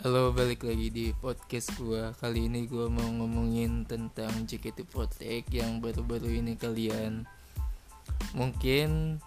Halo, balik lagi di podcast gua. Kali ini gua mau ngomongin tentang JKT48 yang baru-baru ini kalian mungkin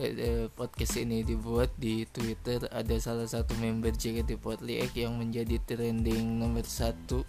eh, eh, podcast ini dibuat di Twitter ada salah satu member JKT48 yang menjadi trending nomor satu.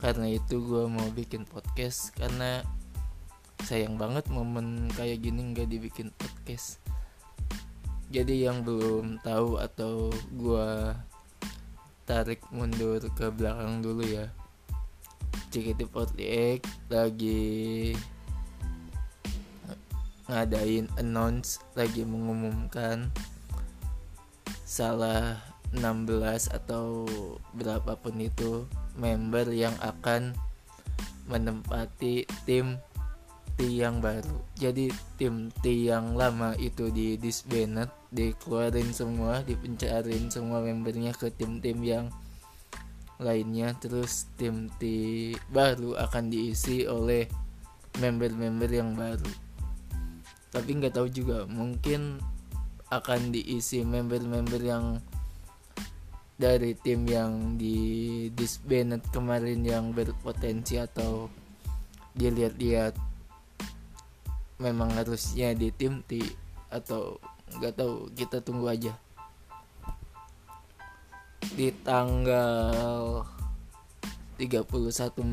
Karena itu gua mau bikin podcast karena sayang banget momen kayak gini nggak dibikin podcast jadi yang belum tahu atau gua tarik mundur ke belakang dulu ya. JKT48 lagi ngadain announce lagi mengumumkan salah 16 atau berapapun itu member yang akan menempati tim T yang baru. Jadi tim T yang lama itu di disbanded dikeluarin semua dipencarin semua membernya ke tim-tim yang lainnya. Terus tim T baru akan diisi oleh member-member yang baru. Tapi nggak tahu juga mungkin akan diisi member-member yang dari tim yang di disbanded kemarin yang berpotensi atau dilihat-lihat memang harusnya di tim T atau nggak tahu kita tunggu aja. Di tanggal 31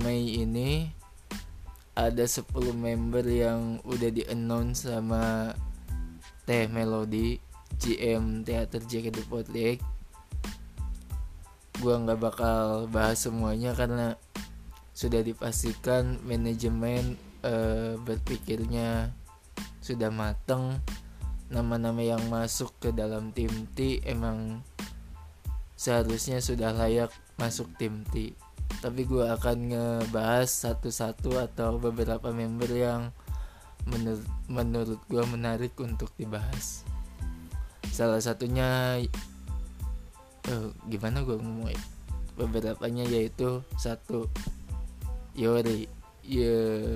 Mei ini ada 10 member yang udah di announce sama Teh Melody GM Teater JKT48 gua nggak bakal bahas semuanya karena sudah dipastikan manajemen uh, berpikirnya sudah mateng. Nama-nama yang masuk ke dalam tim T emang seharusnya sudah layak masuk tim T. Tapi gue akan ngebahas satu-satu atau beberapa member yang menur menurut gue menarik untuk dibahas. Salah satunya uh, gimana gue ngomong beberapa nya yaitu satu Yori ya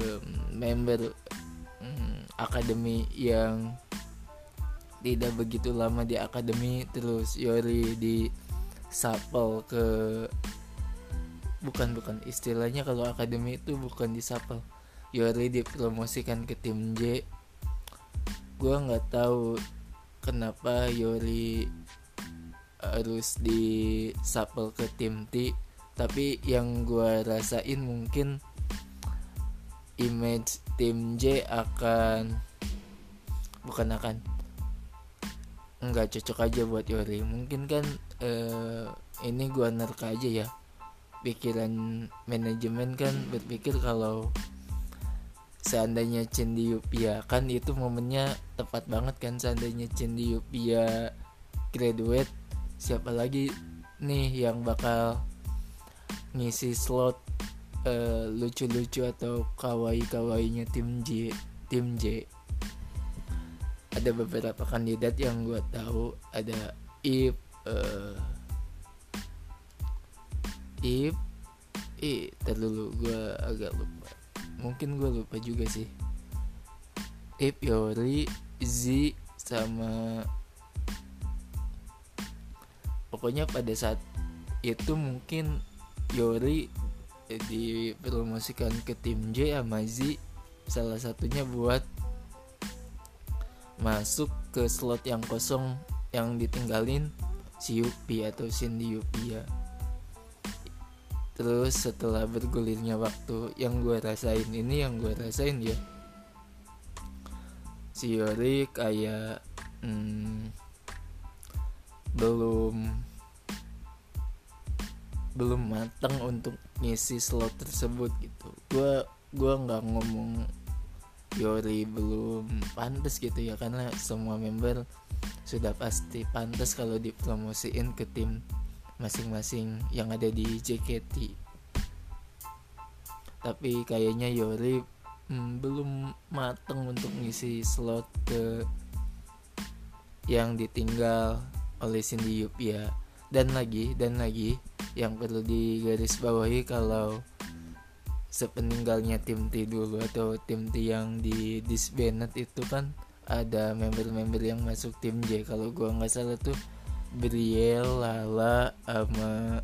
member akademi yang tidak begitu lama di akademi terus Yori di sapel ke bukan bukan istilahnya kalau akademi itu bukan di sapel Yori dipromosikan ke tim J. Gue nggak tahu kenapa Yori harus di sapel ke tim T tapi yang gue rasain mungkin image tim J akan bukan akan nggak cocok aja buat Yori mungkin kan uh, ini gua nerka aja ya. Pikiran manajemen kan berpikir kalau seandainya Cendi Yupia kan itu momennya tepat banget kan seandainya Cendi Yupia graduate siapa lagi nih yang bakal ngisi slot uh, lucu-lucu atau kawaii-kawainya tim J tim J. Ada beberapa kandidat yang gue tahu. Ada Ip uh, Ip i terlalu gue agak lupa. Mungkin gue lupa juga sih. Ip Yori Z sama pokoknya pada saat itu mungkin Yori dipromosikan ke tim J sama Z salah satunya buat masuk ke slot yang kosong yang ditinggalin si Yupi atau Cindy Yupi ya. Terus setelah bergulirnya waktu yang gue rasain ini yang gue rasain ya si Yori kayak hmm, belum belum matang untuk ngisi slot tersebut gitu. Gue gue nggak ngomong Yori belum pantas gitu ya karena semua member sudah pasti pantas kalau dipromosiin ke tim masing-masing yang ada di JKT tapi kayaknya Yori hmm, belum mateng untuk ngisi slot ke yang ditinggal oleh Cindy Yup ya dan lagi dan lagi yang perlu digarisbawahi kalau sepeninggalnya tim T dulu atau tim T yang di disbanded itu kan ada member-member yang masuk tim J. Kalau gua nggak salah tuh Briel Lala sama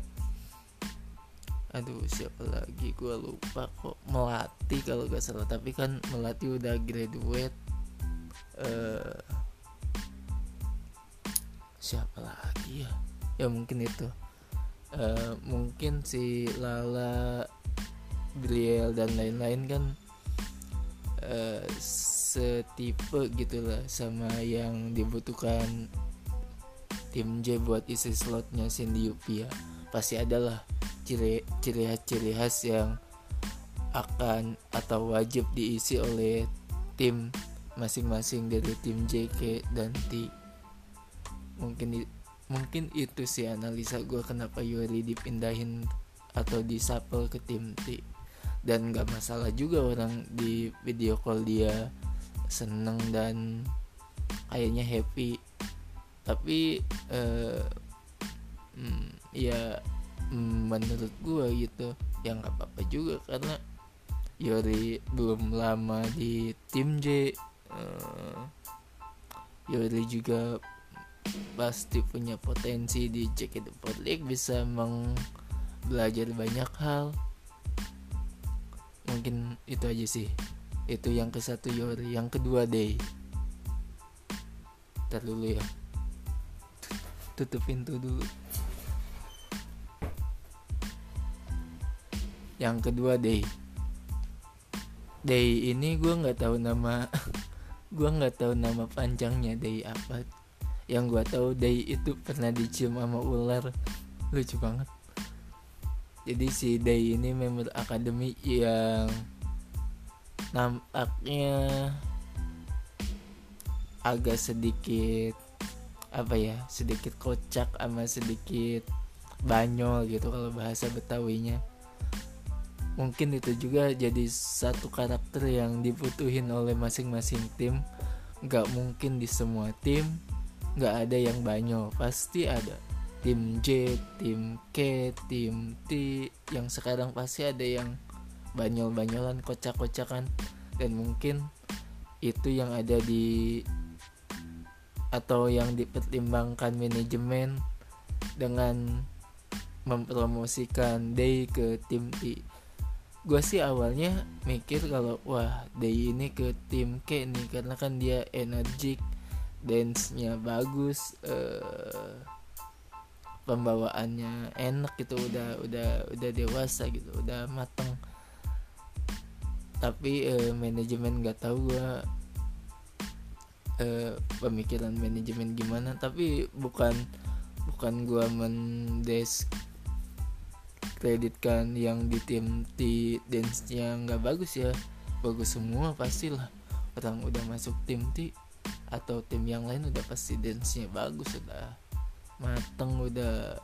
aduh siapa lagi? Gue lupa kok melati kalau gak salah. Tapi kan melati udah graduate uh, siapa lagi ya ya mungkin itu. Uh, mungkin si Lala Briel dan lain-lain kan uh, setipe gitulah sama yang dibutuhkan tim J buat isi slotnya Cindy Upia pasti adalah ciri ciri khas ciri khas yang akan atau wajib diisi oleh tim masing-masing dari tim JK dan T. Mungkin mungkin itu sih analisa gue kenapa Yuri dipindahin atau disapel ke tim T. Dan gak masalah juga orang di video call dia seneng dan kayaknya happy. Tapi uh, hmm, ya menurut gue gitu yang nggak apa-apa juga karena Yori belum lama di tim J uh, Yori juga pasti punya potensi di JKT48 League bisa meng belajar banyak hal. Mungkin itu aja sih. Itu yang ke satu Yori. Yang kedua Day. Ntar dulu ya. Tutup pintu dulu. Yang kedua day. Day ini gue nggak tahu nama gue nggak tahu nama panjangnya day apa yang gue tahu day itu pernah dicium sama ular. Lucu banget. Jadi si day ini member akademi yang nampaknya agak sedikit apa ya sedikit kocak sama sedikit banyol gitu kalau bahasa betawinya. Mungkin itu juga jadi satu karakter yang dibutuhin oleh masing-masing tim. Nggak mungkin di semua tim nggak ada yang banyak pasti ada. Tim J tim K tim T yang sekarang pasti ada yang banyol-banyolan kocak-kocakan. Dan mungkin itu yang ada di atau yang dipertimbangkan manajemen dengan mempromosikan Day ke tim T. Gue sih awalnya mikir kalau wah Day ini ke tim K nih karena kan dia energik dance-nya bagus uh, pembawaannya enak gitu udah udah udah dewasa gitu udah mateng. Tapi uh, manajemen nggak tahu gue uh, pemikiran manajemen gimana. Tapi bukan bukan gue mendes kreditkan yang di tim T dance yang nggak bagus ya. Bagus semua pastilah. Orang udah masuk tim T atau tim yang lain udah pasti dance nya bagus udah mateng udah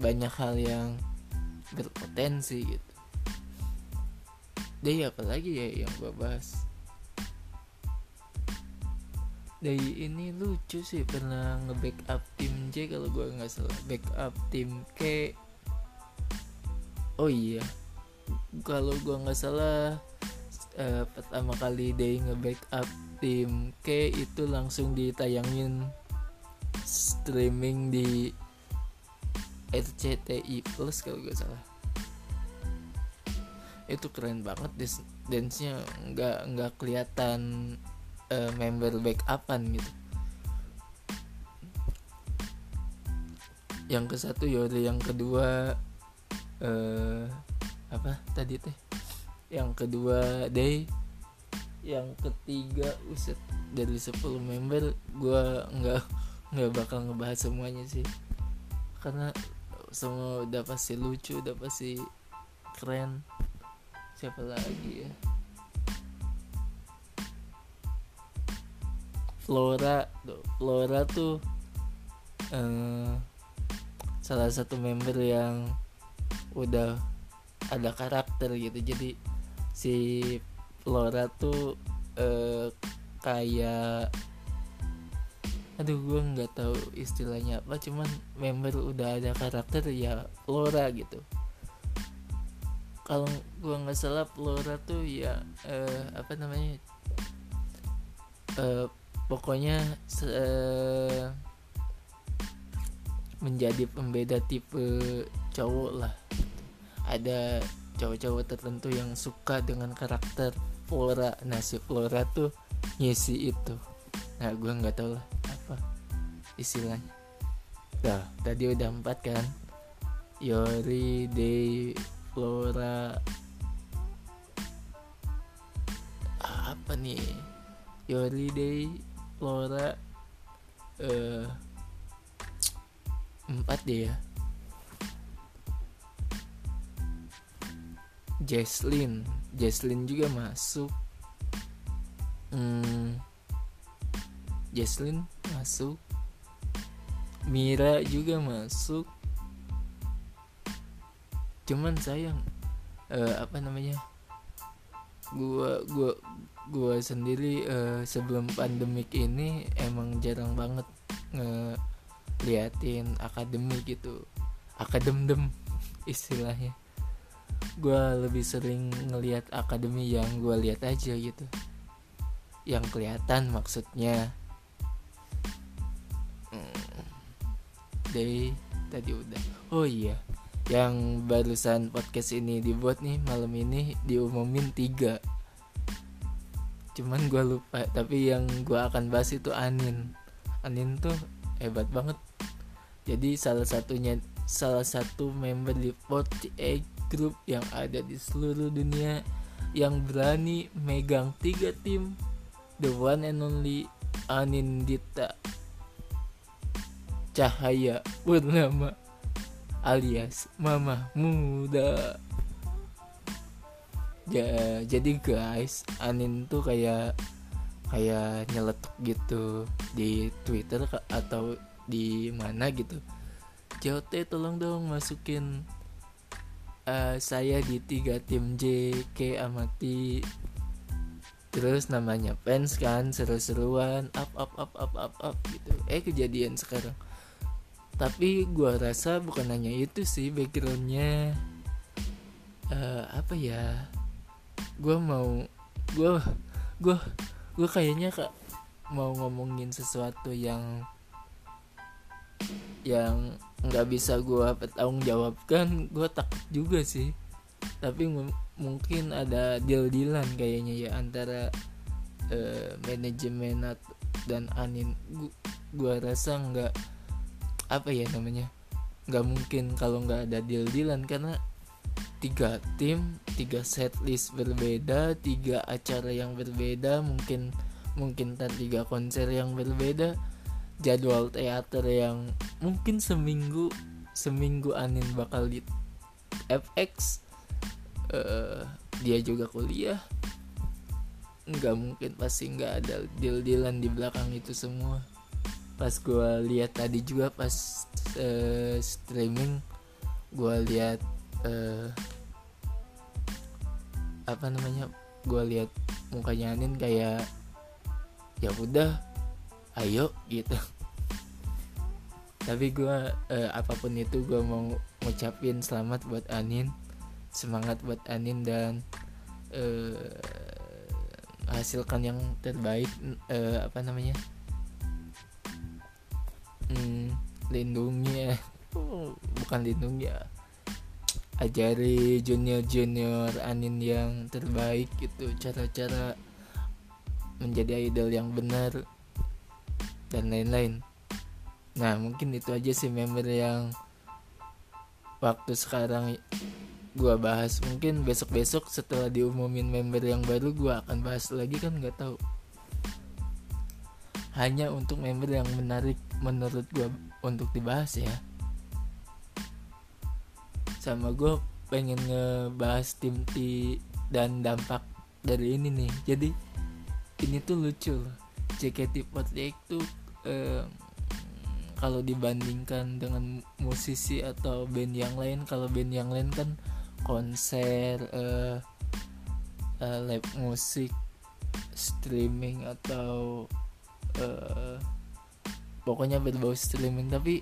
banyak hal yang berpotensi gitu. Deh apalagi ya yang gue bahas? Dari ini lucu sih pernah nge-backup tim J kalau gue nggak salah. Backup tim K. Oh iya kalau gua nggak salah uh, pertama kali dia nge-backup tim K itu langsung ditayangin streaming di RCTI Plus kalau gak salah. Itu keren banget dance-nya nggak nggak kelihatan uh, member backupan gitu. Yang ke satu Yori yang kedua uh, apa tadi teh? Yang kedua day yang ketiga uset dari 10 member gue nggak nggak bakal ngebahas semuanya sih. Karena semua udah pasti lucu udah pasti keren. Siapa lagi ya? Flora Flora tuh uh, salah satu member yang udah ada karakter gitu. Jadi si Flora tuh eh, kayak aduh gue nggak tahu istilahnya apa cuman member udah ada karakter ya Flora gitu. Kalau gue nggak salah Flora tuh ya eh, apa namanya eh, pokoknya eh, menjadi pembeda tipe cowok lah. Ada cowok-cowok tertentu yang suka dengan karakter Flora nah si Flora tuh ngisi itu. Nah gue nggak tahu lah apa istilahnya. Dah, tadi udah empat kan? Yori, Day, Flora. Apa nih? Yori, Day, Flora uh, Empat deh ya. Jesslyn Jesslyn juga masuk. Hmm, Jesslyn masuk. Mira juga masuk. Cuman sayang uh, apa namanya gua gua gua sendiri uh, sebelum pandemik ini emang jarang banget ngeliatin akademi gitu. Akadem dem istilahnya gua lebih sering ngelihat akademi yang gua lihat aja gitu. Yang kelihatan maksudnya day tadi udah. Oh iya yang barusan podcast ini dibuat nih malam ini diumumin tiga. Cuman gue lupa tapi yang gue akan bahas itu Anin. Anin tuh hebat banget. Jadi salah satunya salah satu member di 48 group yang ada di seluruh dunia yang berani megang tiga tim the one and only Anin Dita Cahaya Purnama alias Mama Muda. Ja, jadi guys Anin tuh kayak kayak nyeletuk gitu di Twitter atau di mana gitu. JOT tolong dong masukin uh, saya di tiga tim JK amati terus namanya fans kan seru-seruan up up up up up up gitu. Eh kejadian sekarang. Tapi gue rasa bukan hanya itu sih backgroundnya. Uh, apa ya? Gue mau gue gue gue kayaknya kak mau ngomongin sesuatu yang yang nggak bisa gue bertanggung jawabkan gue takut juga sih. Tapi mungkin ada deal-dealan kayaknya ya antara uh, manajemen dan Anin. Gue rasa nggak apa ya namanya nggak mungkin kalau nggak ada deal dealan karena tiga tim tiga set list berbeda tiga acara yang berbeda mungkin mungkin tiga konser yang berbeda jadwal teater yang mungkin seminggu seminggu Anin bakal di FX uh, eh, dia juga kuliah. Nggak mungkin pasti nggak ada deal dealan di belakang itu semua. Pas gue lihat tadi juga pas uh, streaming gue lihat uh, apa namanya gue lihat mukanya Anin kayak ya udah ayo gitu. Tapi gue uh, apa pun itu gue mau ngucapin selamat buat Anin semangat buat Anin dan uh, hasilkan yang terbaik uh, apa namanya? Hmm, lindungi ya bukan lindungi ya ajari junior junior anin yang terbaik itu cara-cara menjadi idol yang benar dan lain-lain. Nah mungkin itu aja sih member yang waktu sekarang gua bahas. Mungkin besok-besok setelah diumumin member yang baru gua akan bahas lagi kan nggak tahu. Hanya untuk member yang menarik menurut gue untuk dibahas ya. Sama gue pengen ngebahas tim T dan dampak dari ini nih. Jadi ini tuh lucu. Loh JKT48 tuh eh, kalau dibandingkan dengan musisi atau band yang lain kalau band yang lain kan konser eh, eh, live musik streaming atau uh, pokoknya berbau streaming. Tapi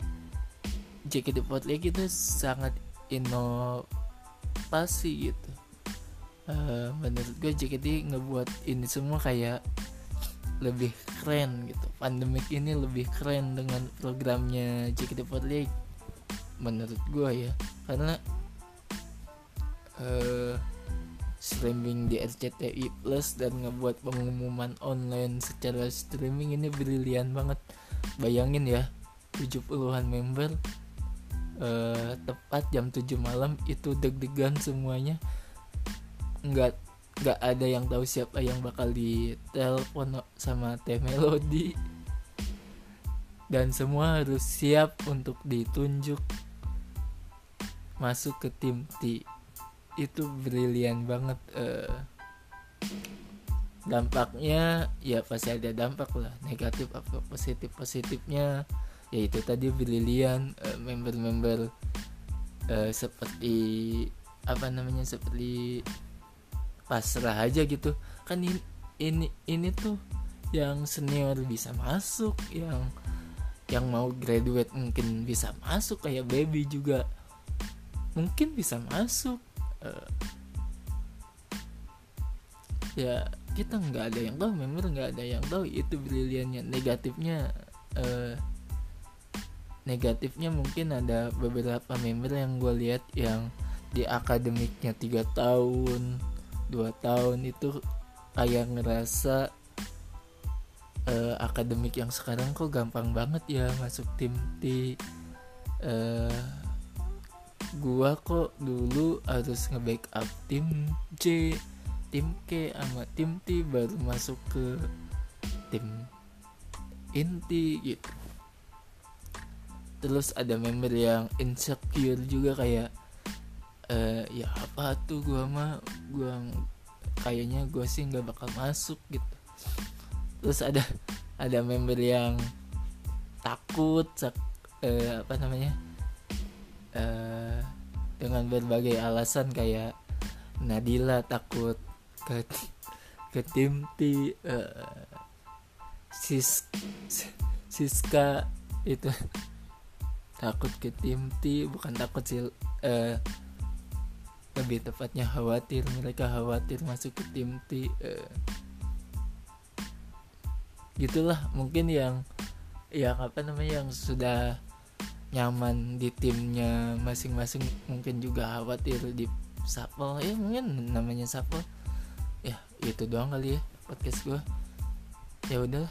JKT48 itu sangat inovasi gitu. Uh, menurut gue JKT ngebuat ini semua kayak lebih keren gitu. Pandemik ini lebih keren dengan programnya JKT48 menurut gue ya. Karena uh, streaming di RCTI Plus dan ngebuat pengumuman online secara streaming ini brilian banget. Bayangin ya 70-an member uh, tepat jam 7 malam itu deg-degan semuanya. Nggak nggak ada yang tahu siapa yang bakal ditelepon sama Teh Melody. Dan semua harus siap untuk ditunjuk masuk ke tim T. Itu brilian banget uh, dampaknya ya pasti ada dampak lah. Negatif apa positif positifnya ya itu tadi brilian uh, member-member uh, seperti apa namanya seperti pasrah aja gitu. Kan ini ini ini tuh yang senior bisa masuk yang yang mau graduate mungkin bisa masuk kayak baby juga mungkin bisa masuk uh, ya kita nggak ada yang tahu member nggak ada yang tahu itu briliannya negatifnya uh, negatifnya mungkin ada beberapa member yang gue lihat yang di akademiknya tiga tahun dua tahun itu kayak ngerasa uh, akademik yang sekarang kok gampang banget ya masuk tim T. Uh, gua kok dulu harus nge-backup tim C tim K sama tim T baru masuk ke tim inti gitu. Terus ada member yang insecure juga kayak uh, ya apa tuh gue mah gue kayaknya gue sih nggak bakal masuk gitu. Terus ada ada member yang takut uh, apa namanya uh, dengan berbagai alasan kayak Nadila takut ke ke tim T uh, Sis Siska itu takut ke tim T bukan takut sih uh, lebih tepatnya khawatir mereka khawatir masuk ke tim T uh, gitulah mungkin yang yang apa namanya yang sudah nyaman di timnya masing-masing mungkin juga khawatir di sapel. Ya mungkin namanya sapel. Ya itu doang kali ya podcast gue ya udah